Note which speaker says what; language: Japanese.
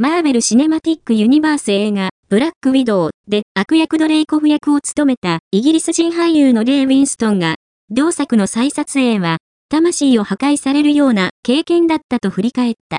Speaker 1: マーベル・シネマティック・ユニバース映画、ブラック・ウィドウで悪役ドレイコフ役を務めたイギリス人俳優のレイ・ウィンストンが、同作の再撮影は、魂を破壊されるような経験だったと振り返った。